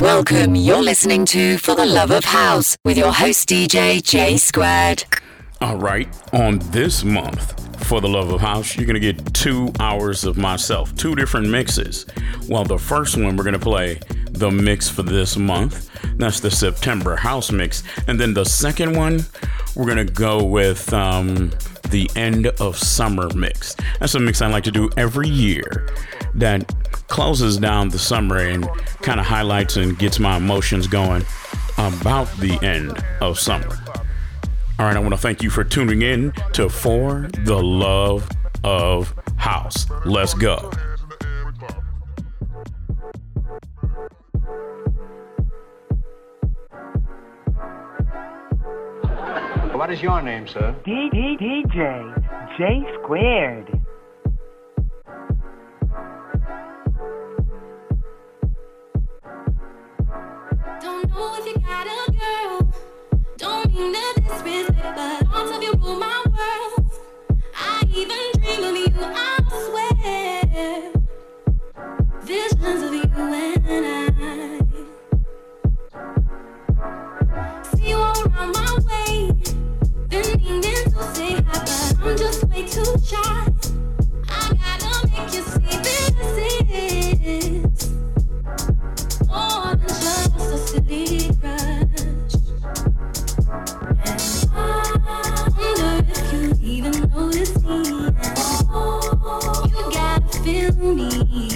Welcome. You're listening to For the Love of House with your host DJ J Squared. All right, on this month, for the love of house, you're gonna get two hours of myself, two different mixes. Well, the first one we're gonna play the mix for this month. That's the September house mix, and then the second one we're gonna go with um, the end of summer mix. That's a mix I like to do every year that closes down the summer and kind of highlights and gets my emotions going about the end of summer. All right, I want to thank you for tuning in to For the Love of House. Let's go. What is your name, sir? D D DJ J squared. Too shy. I gotta make you see this is notice me. You gotta feel me.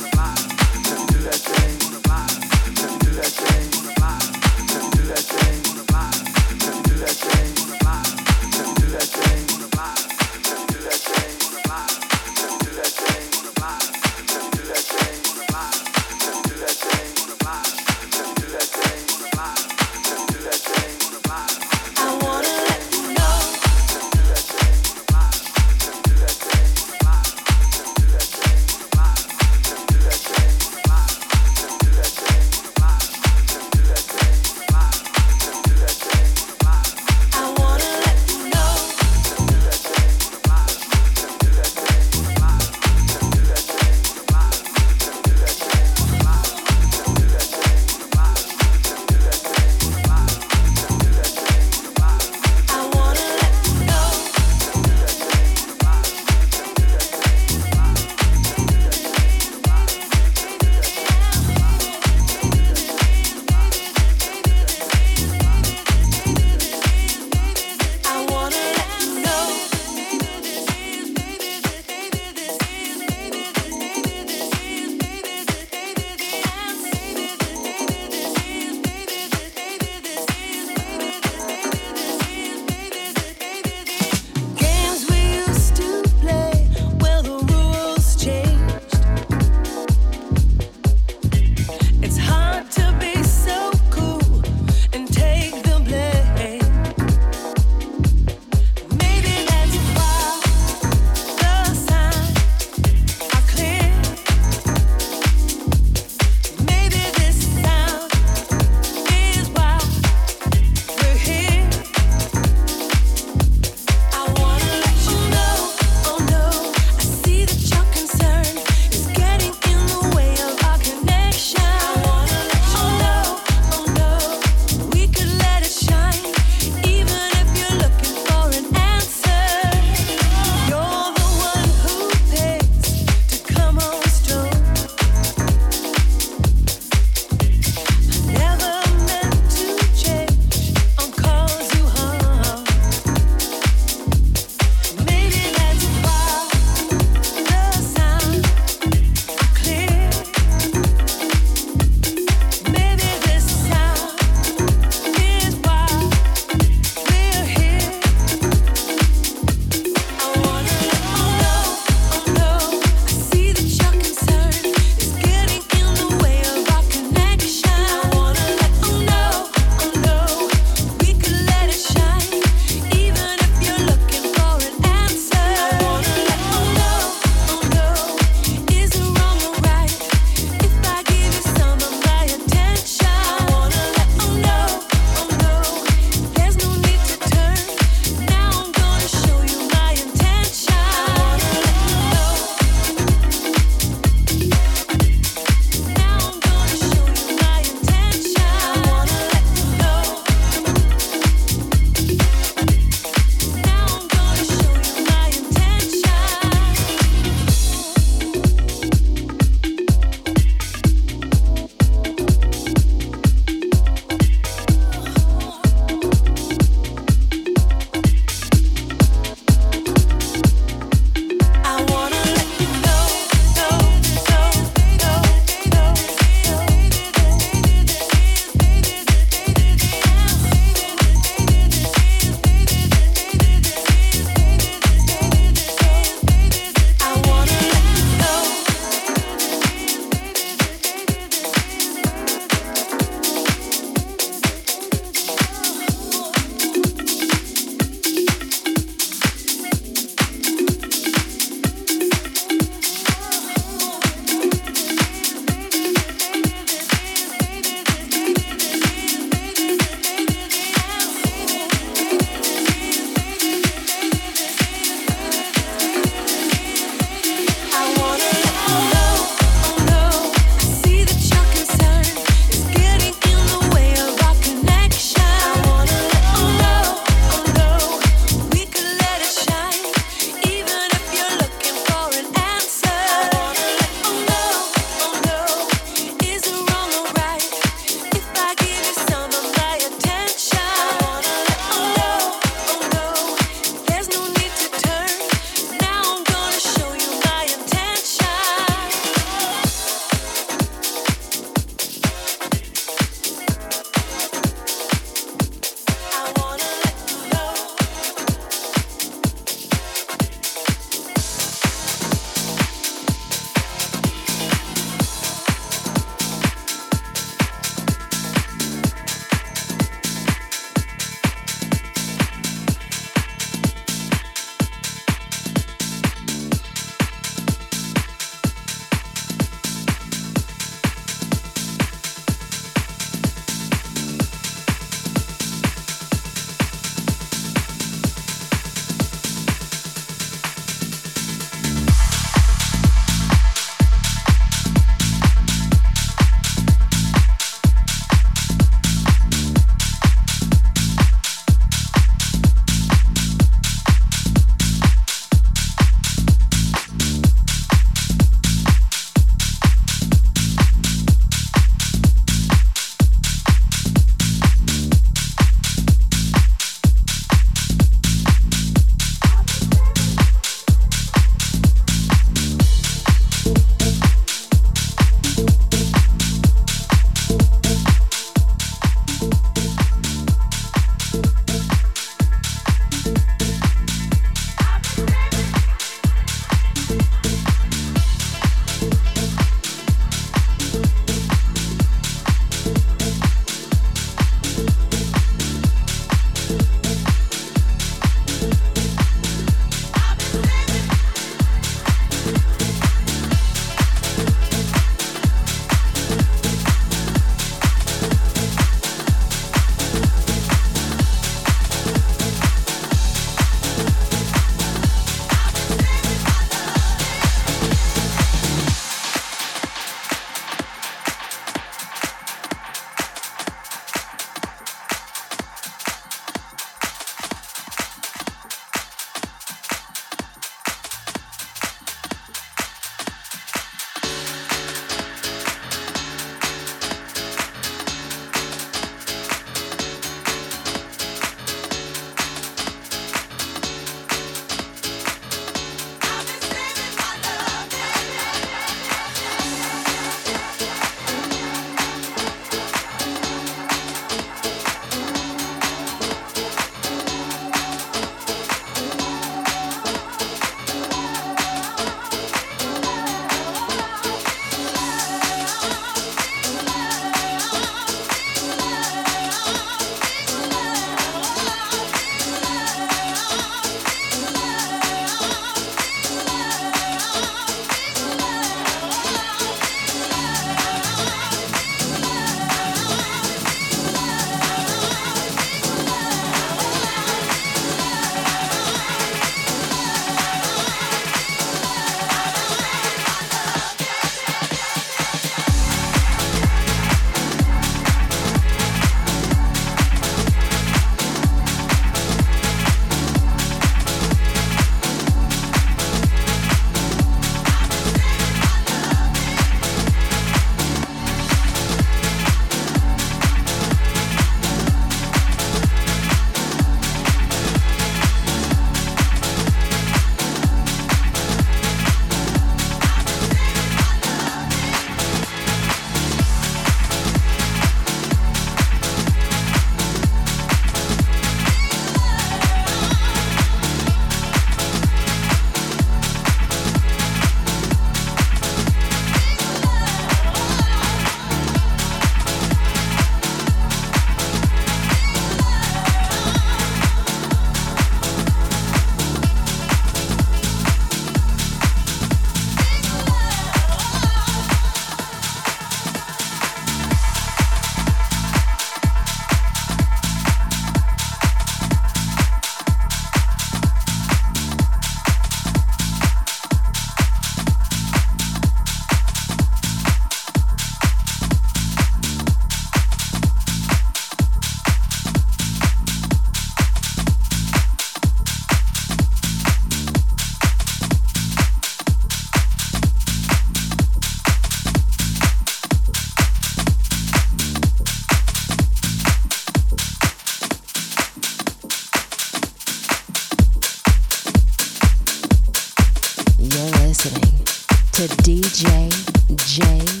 J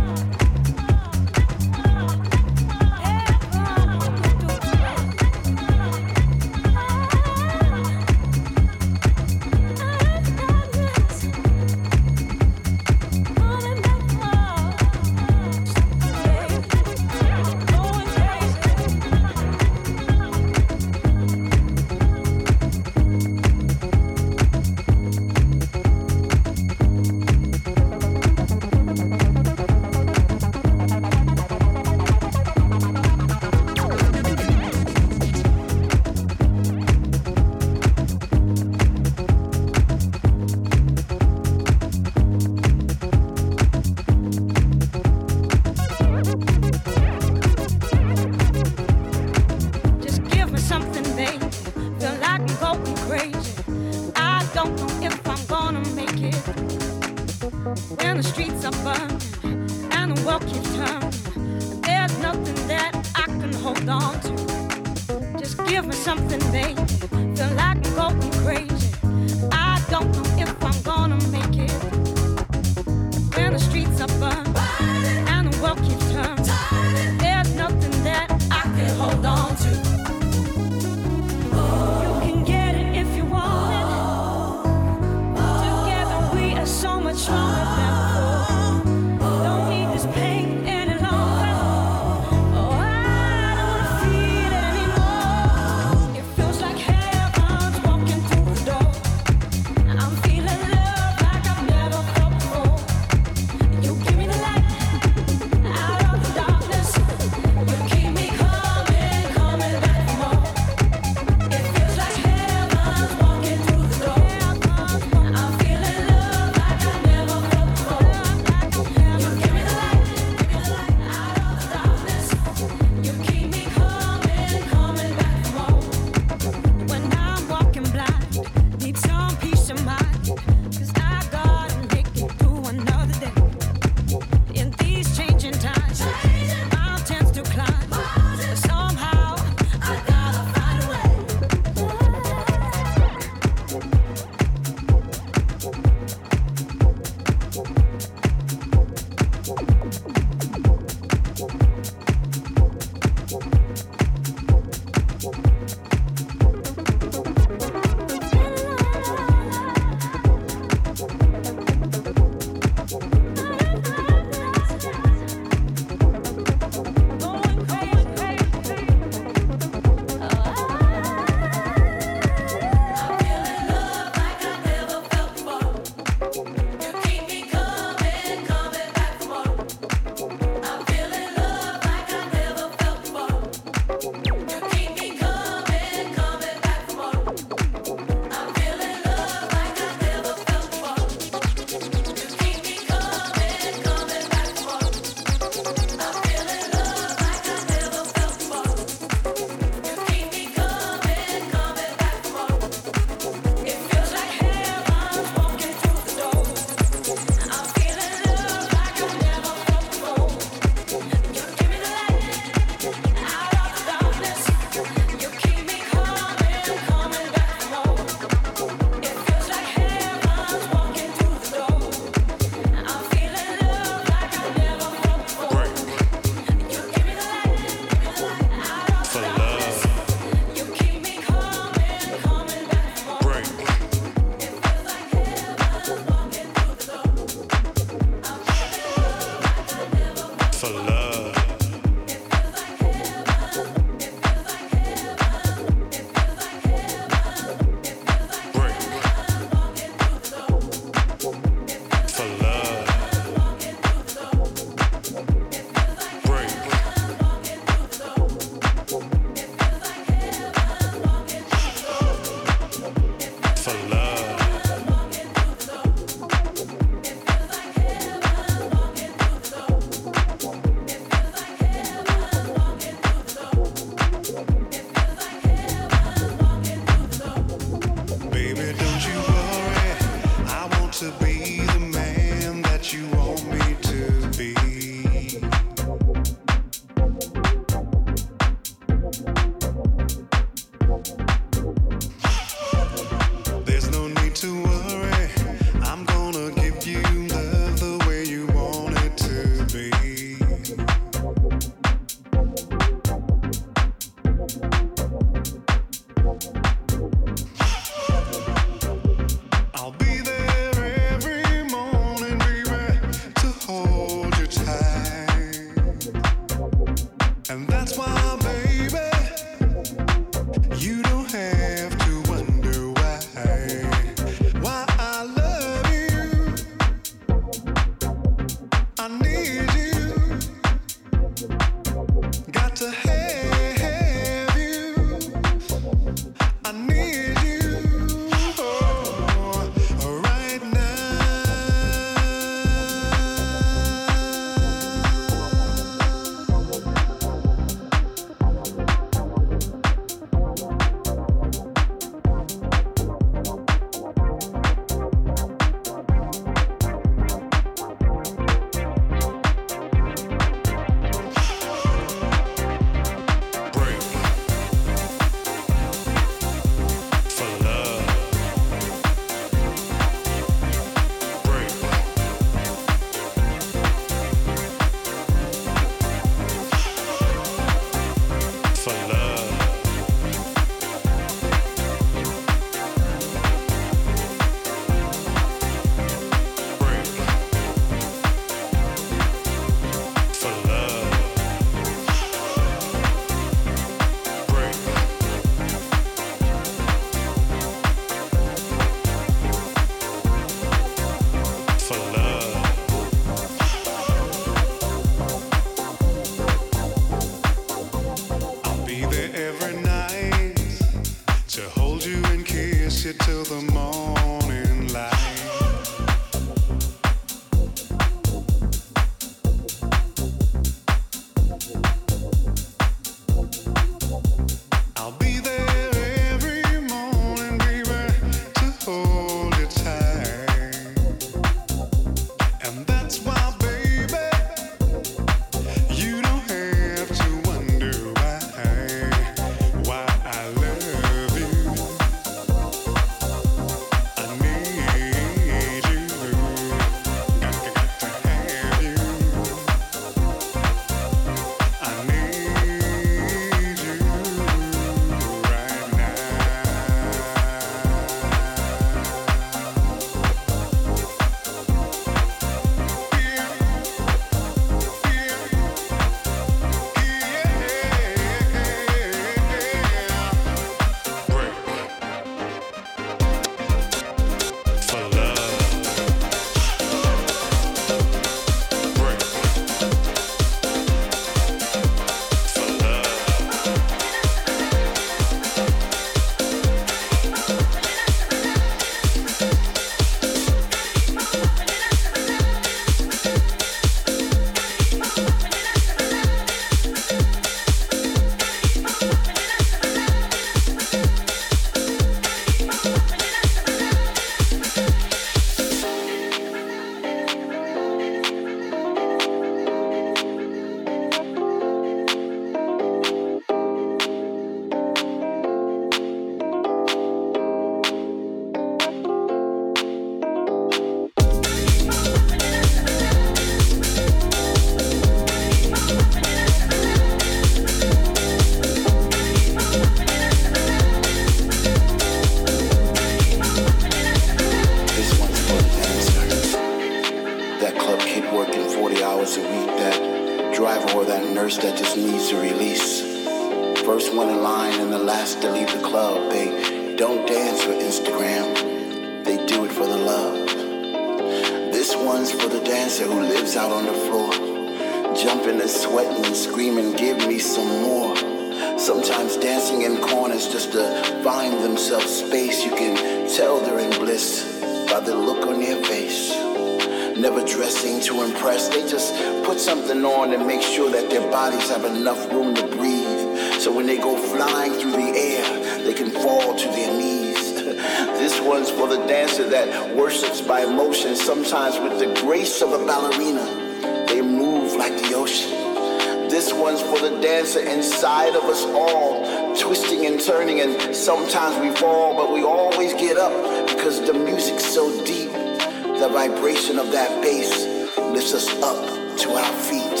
the vibration of that bass lifts us up to our feet.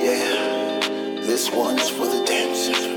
Yeah, this one's for the dancers.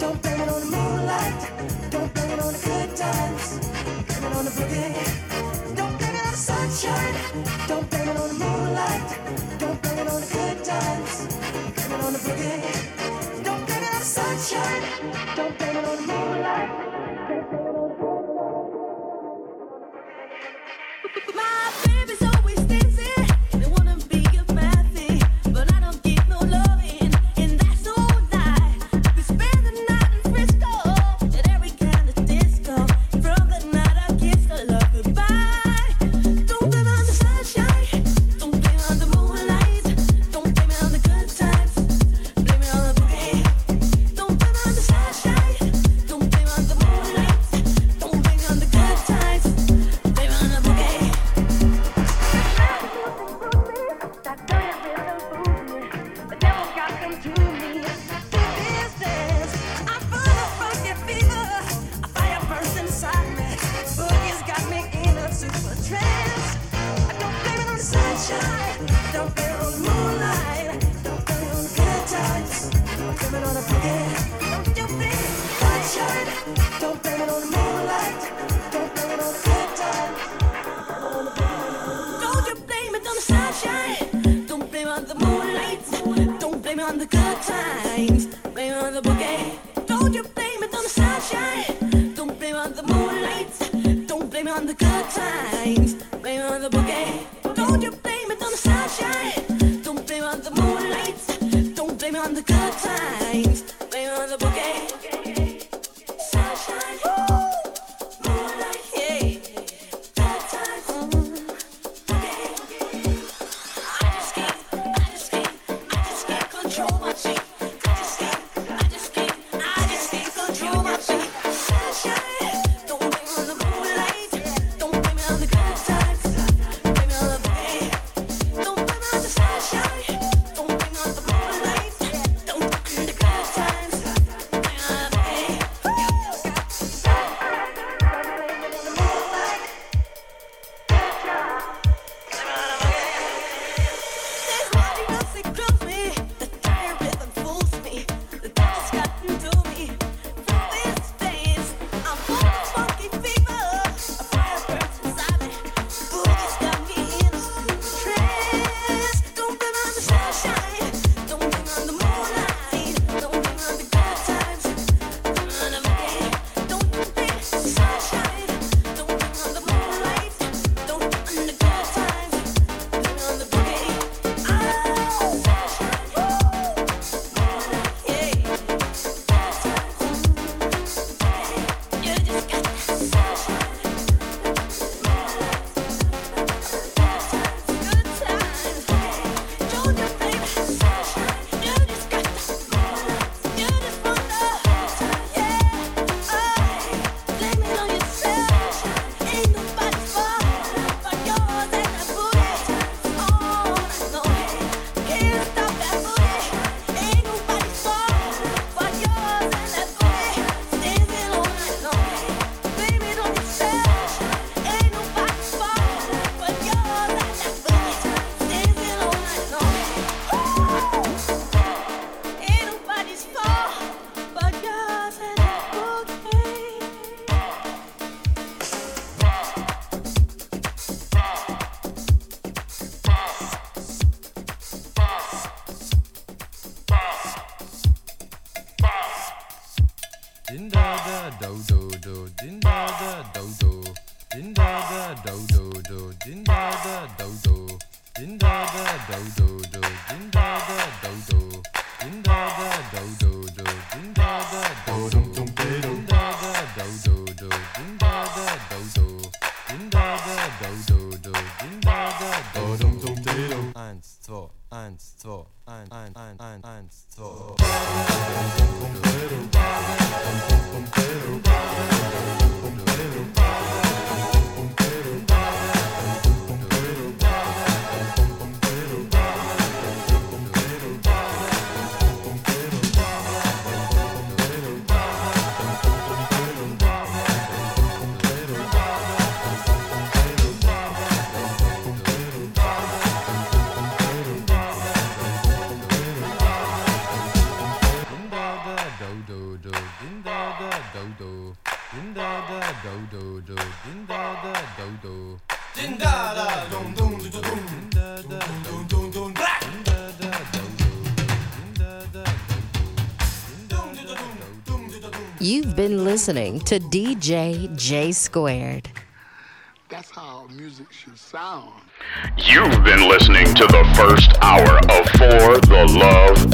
don't bring it on the moonlight. don't bring it on the good times. don't bring it on the good times. don't bring it on the moonlight. don't bring it on the good times. don't bring it on the moonlight. don't bring it on the good times. don't bring it on the my on the good times. Blame on the boogie. Been listening to DJ J Squared. That's how music should sound. You've been listening to the first hour of For the Love